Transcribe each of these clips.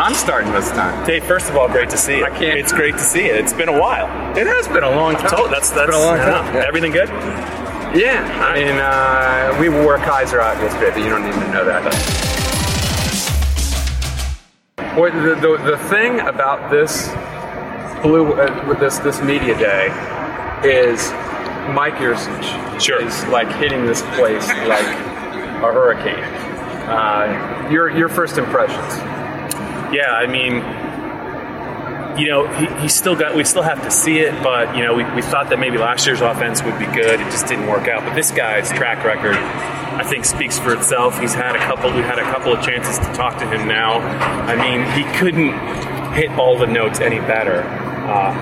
I'm starting this time. Dave, first of all, great to see you. I can't- It's great to see you. It's been a while. It has been a long time. Told, that's that's been a long time. Yeah. Everything good? Yeah, I mean, uh, we wore Kaiser out yesterday, but you don't need to know that. What the, the, the thing about this blue uh, with this this media day is Mike Yurcich Sure. is like hitting this place like a hurricane. Uh, your your first impressions? Yeah, I mean, you know, he, he's still got. We still have to see it, but you know, we, we thought that maybe last year's offense would be good. It just didn't work out. But this guy's track record, I think, speaks for itself. He's had a couple. We had a couple of chances to talk to him now. I mean, he couldn't hit all the notes any better. Uh,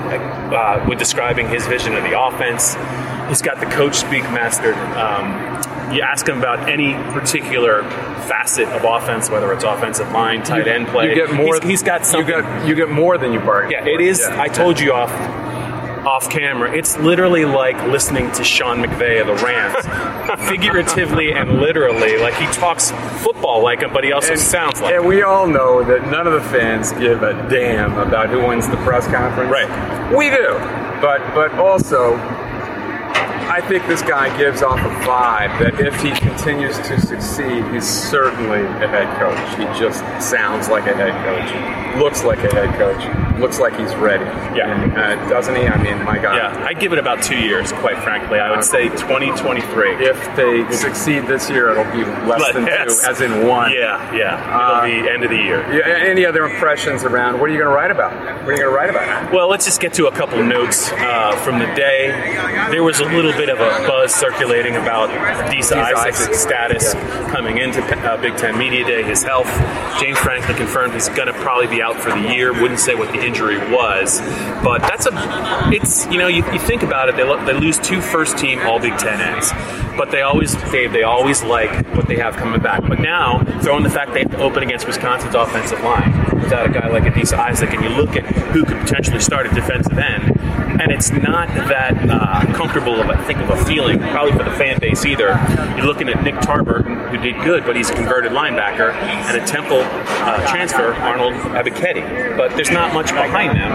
uh, with describing his vision of the offense, he's got the coach speak mastered. Um, you ask him about any particular facet of offense, whether it's offensive line, tight You- end play. You get more. He's- he's got something. You get you get more than you bargained. Yeah, it is. Yeah. I told you off off camera. It's literally like listening to Sean McVay of the Rams, figuratively and literally. Like he talks football like him, but he also And- sounds like. And him. we all know that none of the fans give a damn about who wins the press conference. Right. We do, but but also, I think this guy gives off a vibe that if he continues to succeed, he's certainly a head coach. He just sounds like a head coach, looks like a head coach, looks like he's ready. Yeah. And, uh, doesn't he? I mean, my God. Yeah, I give it about two years, quite frankly. I would say 2023. If they succeed this year, it'll be less But than yes. two, as in one. Yeah, yeah. It'll be end of the year. Yeah, any other impressions around what are you going to write about? What are you going to write about? Well, let's just get to a couple notes uh, from the day. There was a little bit of a buzz circulating about Disa Isaac's Isaac. status coming into uh, Big Ten Media Day, his health. James Franklin confirmed he's going to probably be out for the year. Wouldn't say what the injury was, but that's a. It's you know you, you think about it. They lo- they lose two first team All Big Ten ends, but they always Dave they always like what they have coming back. But now throwing the fact they have to open against Wisconsin's offensive line without a guy like Adisa Isaac, and you look at who could potentially start at defensive end, and it's not that uh, comfortable of I think of a feeling probably for the fan base either. You're looking at Nick Tarburton, who did good, but he's a converted linebacker, and a Temple uh, transfer, Arnold Ebiketie. But there's not much behind them,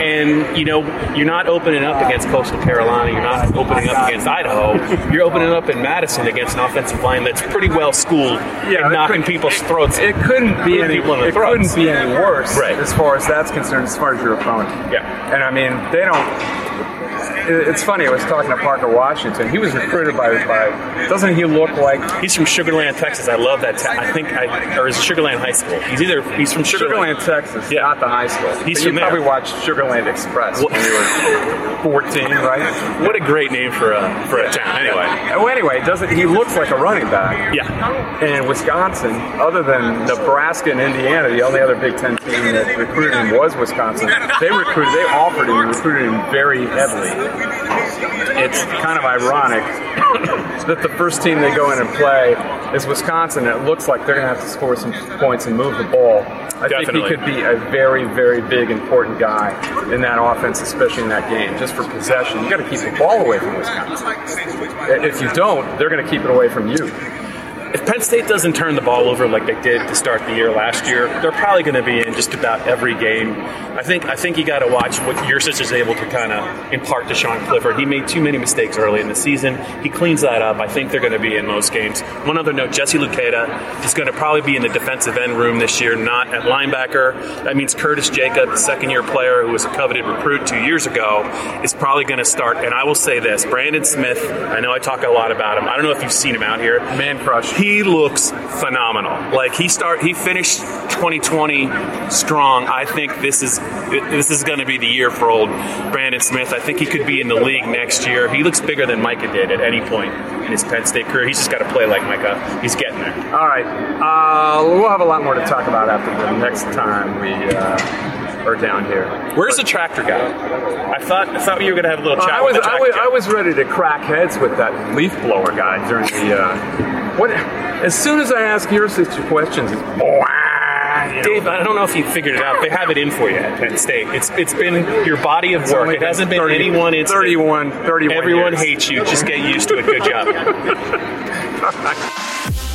and you know you're not opening up against Coastal Carolina, you're not opening up against Idaho, you're opening up in Madison against an offensive line that's pretty well schooled Yeah, knocking people's throats. It couldn't be any. people in the It throats. couldn't be any worse, Right. as far as that's concerned. As far as your opponent, Yeah. And I mean, they don't. It's funny. I was talking to Parker Washington. He was recruited by by. Doesn't he look like He's from Sugarland, Texas. I love that. Ta- I think, I, or is Sugarland High School? He's either he's from Sugarland. Sugarland, Texas? Yeah. not the high school. He's But you there. probably watched Sugarland Express What- when you were 14, right? What a great name for a for a town. Anyway, Oh, anyway, doesn't he looks like a running back? yeah, And Wisconsin, other than Nebraska and Indiana, the only other Big Ten team that recruited him was Wisconsin. They recruited, they offered him, recruited him very heavily. It's kind of ironic that the first team they go in and play is Wisconsin. It looks like they're going to have to score some points and move the ball. I Definitely. think he could be a very, very big, important guy in that offense, especially in that game. Just for possession, you got to keep the ball away from Wisconsin. If you don't, they're going to keep it away from you. If Penn State doesn't turn the ball over like they did to start the year last year, they're probably going to be in just about every game. I think I think you got to watch what Yurcich's able to kind of impart to Sean Clifford. He made too many mistakes early in the season. He cleans that up. I think they're going to be in most games. One other note: Jesse Luketa is going to probably be in the defensive end room this year, not at linebacker. That means Curtis Jacob, the second-year player who was a coveted recruit two years ago, is probably going to start. And I will say this: Brandon Smith. I know I talk a lot about him. I don't know if you've seen him out here. Man crush. he looks phenomenal. Like he start he finished 2020 strong. I think this is this is going to be the year for old Brandon Smith. I think he could be in the league next year. He looks bigger than Micah did at any point in his Penn State career. He's just got to play like Micah. He's getting there. All right. Uh, we'll have a lot more to talk about after the next time we uh, are down here. Where's the tractor guy? I thought I thought you were going to have a little Uh, chat I was, with the I tractor was guy. I was ready to crack heads with that leaf blower guy during the. Uh, what? As soon as I ask Yurcich questions, it's you know. Dave, I don't know if you figured it out. They have it in for you at Penn State. It's it's been your body of It's work. It hasn't been 30 anyone. It's 31, 31 Everyone years. hates you. Just get used to it. Good job.